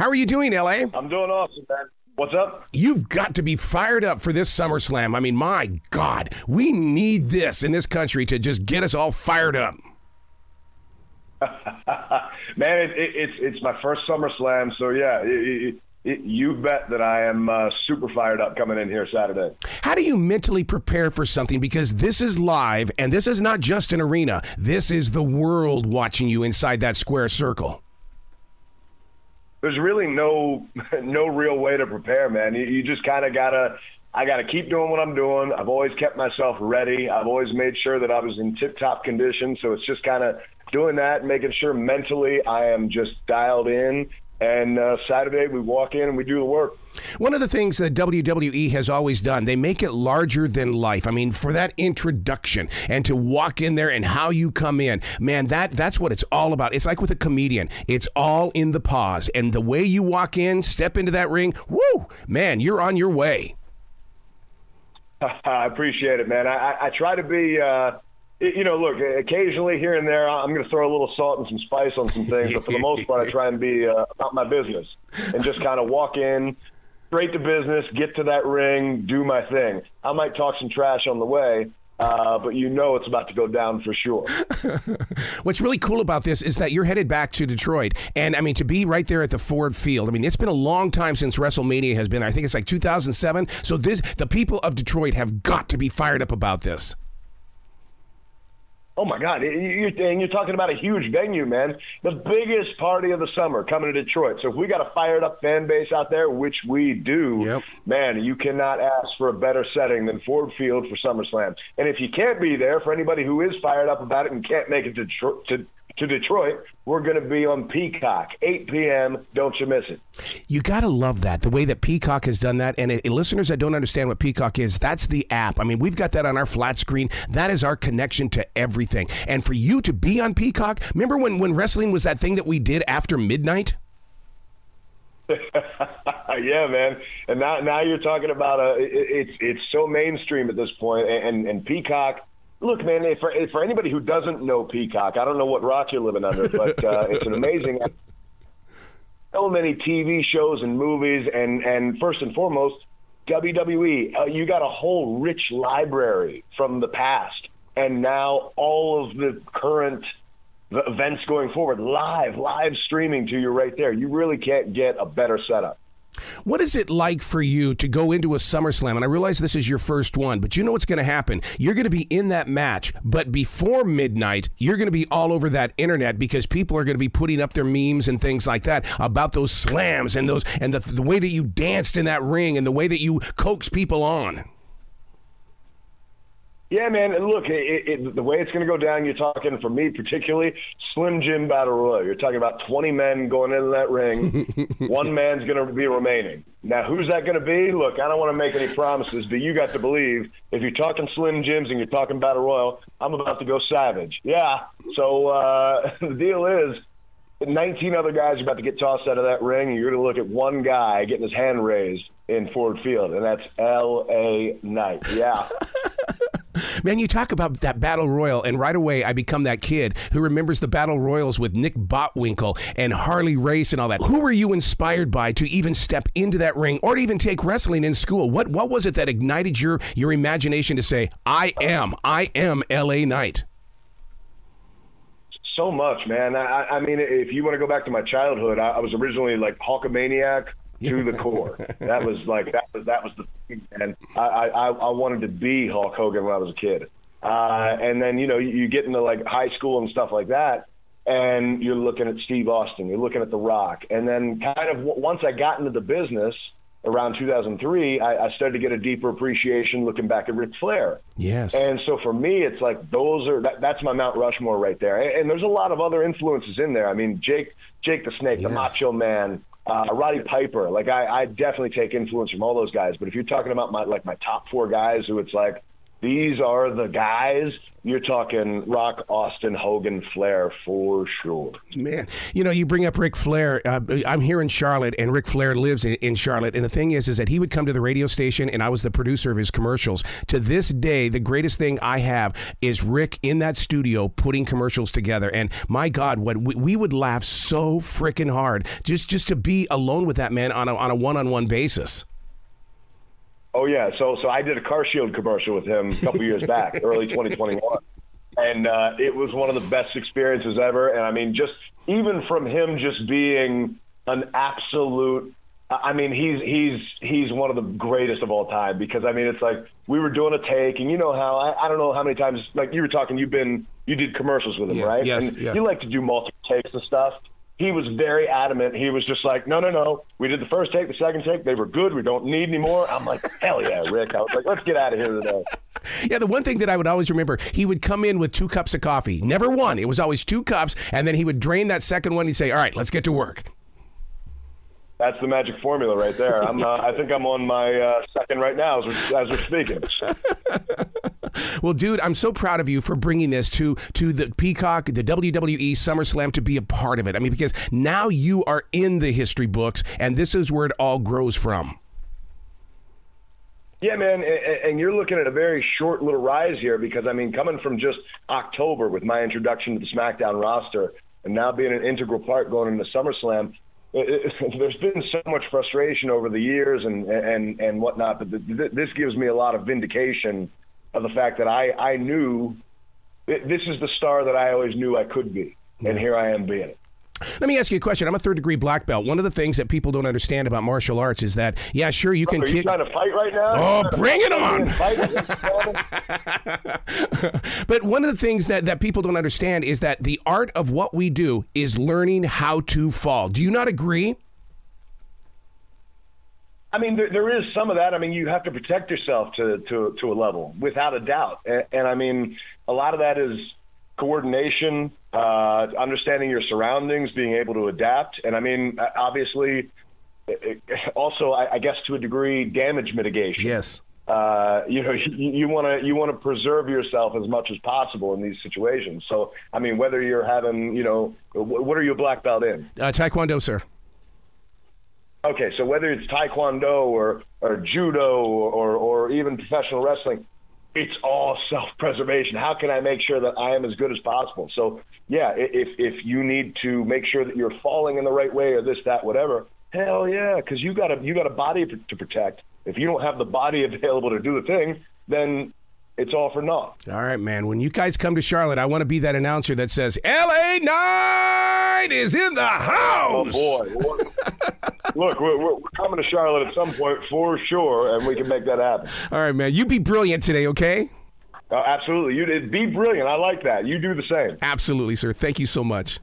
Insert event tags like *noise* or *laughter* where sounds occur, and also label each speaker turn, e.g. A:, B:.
A: How are you doing, LA?
B: I'm doing awesome, man. What's up?
A: You've got to be fired up for this SummerSlam. I mean, my God, we need this in this country to just get us all fired up. *laughs*
B: man, it, it, it's it's my first SummerSlam, so yeah, it, you bet that I am uh, super fired up coming in here Saturday.
A: How do you mentally prepare for something? Because this is live, and this is not just an arena. This is the world watching you inside that square circle
B: there's really no *laughs* no real way to prepare, man. You, you just kind of gotta. I got to keep doing what I'm doing. I've always kept myself ready. I've always made sure that I was in tip top condition. So it's just kind of doing that, making sure mentally I am just dialed in and uh, Saturday, we walk in and we do the work.
A: One of the things that WWE has always done, they make it larger than life. I mean, for that introduction and to walk in there and how you come in, man, that that's what it's all about. It's like with a comedian. It's all in the pause. And the way you walk in, step into that ring, whoo, man, you're on your way. *laughs*
B: I appreciate it, man. I, I try to be uh, you know, look, occasionally here and there, I'm going to throw a little salt and some spice on some things, but for the most part, I try and be uh, about my business and just kind of walk in, straight to business, get to that ring, do my thing. I might talk some trash on the way, uh, but you know it's about to go down for sure. *laughs*
A: What's really cool about this is that you're headed back to Detroit, and I mean to be right there at the Ford Field. I mean it's been a long time since WrestleMania has been. I think it's like 2007. So this, the people of Detroit have got to be fired up about this.
B: Oh my God! You're, and you're talking about a huge venue, man. The biggest party of the summer coming to Detroit. So if we got a fired up fan base out there, which we do, yep. man, you cannot ask for a better setting than Ford Field for SummerSlam. And if you can't be there, for anybody who is fired up about it and can't make it to, to to Detroit, we're going to be on Peacock, 8 p.m. Don't you miss it.
A: You got to love that, the way that Peacock has done that. And uh, listeners that don't understand what Peacock is, that's the app. I mean, we've got that on our flat screen. That is our connection to everything. And for you to be on Peacock, remember when, when wrestling was that thing that we did after midnight? *laughs*
B: yeah, man. And now, now you're talking about a. It, it's it's so mainstream at this point, and and Peacock Look, man, for, for anybody who doesn't know Peacock, I don't know what rock you're living under, but uh, *laughs* it's an amazing. So many TV shows and movies, and and first and foremost, WWE. Uh, you got a whole rich library from the past, and now all of the current events going forward, live, live streaming to you right there. You really can't get a better setup.
A: What is it like for you to go into a SummerSlam? And I realize this is your first one, but you know what's going to happen. You're going to be in that match, but before midnight, you're going to be all over that internet because people are going to be putting up their memes and things like that about those slams and those and the, the way that you danced in that ring and the way that you coax people on.
B: Yeah, man. And look, it, it, the way it's going to go down, you're talking for me particularly Slim Jim Battle Royal. You're talking about 20 men going into that ring. *laughs* One man's going to be remaining. Now, who's that going to be? Look, I don't want to make any promises, but you got to believe if you're talking Slim Jims and you're talking Battle Royal, I'm about to go savage. Yeah. So uh, *laughs* the deal is 19 other guys are about to get tossed out of that ring, and you're going to look at one guy getting his hand raised in Ford Field, and that's L.A. Knight. Yeah. *laughs*
A: Man, you talk about that battle royal, and right away I become that kid who remembers the battle royals with Nick Bockwinkel and Harley Race and all that. Who were you inspired by to even step into that ring or to even take wrestling in school? What what was it that ignited your your imagination to say, I am, I am L.A. Knight?
B: So much, man. I, I mean, if you want to go back to my childhood, I, I was originally like Hulkamaniac to the core. that was like that was that was the and I, I I wanted to be Hulk Hogan when I was a kid. Uh, and then you know you, you get into like high school and stuff like that, and you're looking at Steve Austin, you're looking at The Rock, and then kind of once I got into the business around 2003, I, I started to get a deeper appreciation looking back at Ric Flair.
A: Yes.
B: And so for me, it's like those are that, that's my Mount Rushmore right there. And, and, there's a lot of other influences in there. I mean, Jake Jake the Snake, yes. the Macho Man, uh, Roddy Piper. Like I, I definitely take influence from all those guys. But if you're talking about my like my top four guys, who it's like these are the guys. You're talking Rock, Austin, Hogan, Flair for sure.
A: Man, you know, you bring up Ric Flair. Uh, I'm here in Charlotte, and Ric Flair lives in, in, Charlotte. And the thing is, is that he would come to the radio station, and I was the producer of his commercials. To this day, the greatest thing I have is Rick in that studio putting commercials together. And my God, what we, we would laugh so freaking hard just just to be alone with that man on a on a one on one basis.
B: Oh yeah, so so I did a Car Shield commercial with him a couple years back, *laughs* early 2021, and uh, it was one of the best experiences ever. And I mean, just even from him just being an absolute. I mean, he's he's he's one of the greatest of all time because I mean, it's like we were doing a take, and you know how I, I don't know how many times like you were talking, you've been you did commercials with him,
A: yeah,
B: right?
A: Yes.
B: And
A: yeah.
B: you like to do multiple takes and stuff he was very adamant. He was just like, no, no, no. We did the first take, the second take. They were good. We don't need any more. I'm like, hell yeah, Rick. I was like, let's get out of here today.
A: Yeah, the one thing that I would always remember, he would come in with two cups of coffee. Never one. It was always two cups. And then he would drain that second one. He'd say, all right, let's get to work.
B: That's the magic formula right there. I'm, uh, I think I'm on my uh, second right now as we're, as we're speaking. *laughs*
A: well, dude, I'm so proud of you for bringing this to to the Peacock, the WWE SummerSlam to be a part of it. I mean, because now you are in the history books, and this is where it all grows from.
B: Yeah, man, and you're looking at a very short little rise here because I mean, coming from just October with my introduction to the SmackDown roster, and now being an integral part going into SummerSlam, it, it, *laughs* there's been so much frustration over the years and and and whatnot, but this gives me a lot of vindication of the fact that I I knew this is the star that I always knew I could be, and here I am being it.
A: Let me ask you a question. I'm a third degree black belt. One of the things that people don't understand about martial arts is that, yeah, sure, you oh, can
B: Are
A: kick.
B: You trying to fight right now?
A: Oh, bring it on! *laughs* *laughs* but one of the things that, that people don't understand is that the art of what we do is learning how to fall. Do you not agree?
B: I mean, there, there is some of that. I mean, you have to protect yourself to to, to a level, without a doubt. And, and I mean, a lot of that is coordination, uh, understanding your surroundings, being able to adapt, and I mean, obviously, also, I, I guess to a degree, damage mitigation.
A: Yes.
B: Uh, you know, *laughs* you want to you want to preserve yourself as much as possible in these situations. So, I mean, whether you're having, you know, what are you black belt in?
A: Uh, taekwondo, sir.
B: Okay, so whether it's taekwondo or, or judo or, or, even professional wrestling, it's all self-preservation. How can I make sure that I am as good as possible? So, yeah, if if you need to make sure that you're falling in the right way or this, that, whatever, hell yeah, because you got a you got a body to protect. If you don't have the body *laughs* available to do the thing, then it's all for naught.
A: All right, man. When you guys come to Charlotte, I want to be that announcer that says "L.A. Knight is in the house."
B: Oh boy! *laughs* Look, we're, we're, coming to Charlotte at some point for sure, and we can make that happen.
A: All right, man. You be brilliant today, okay?
B: Uh, absolutely. You did be brilliant. I like that. You do the same.
A: Absolutely, sir. Thank you so much.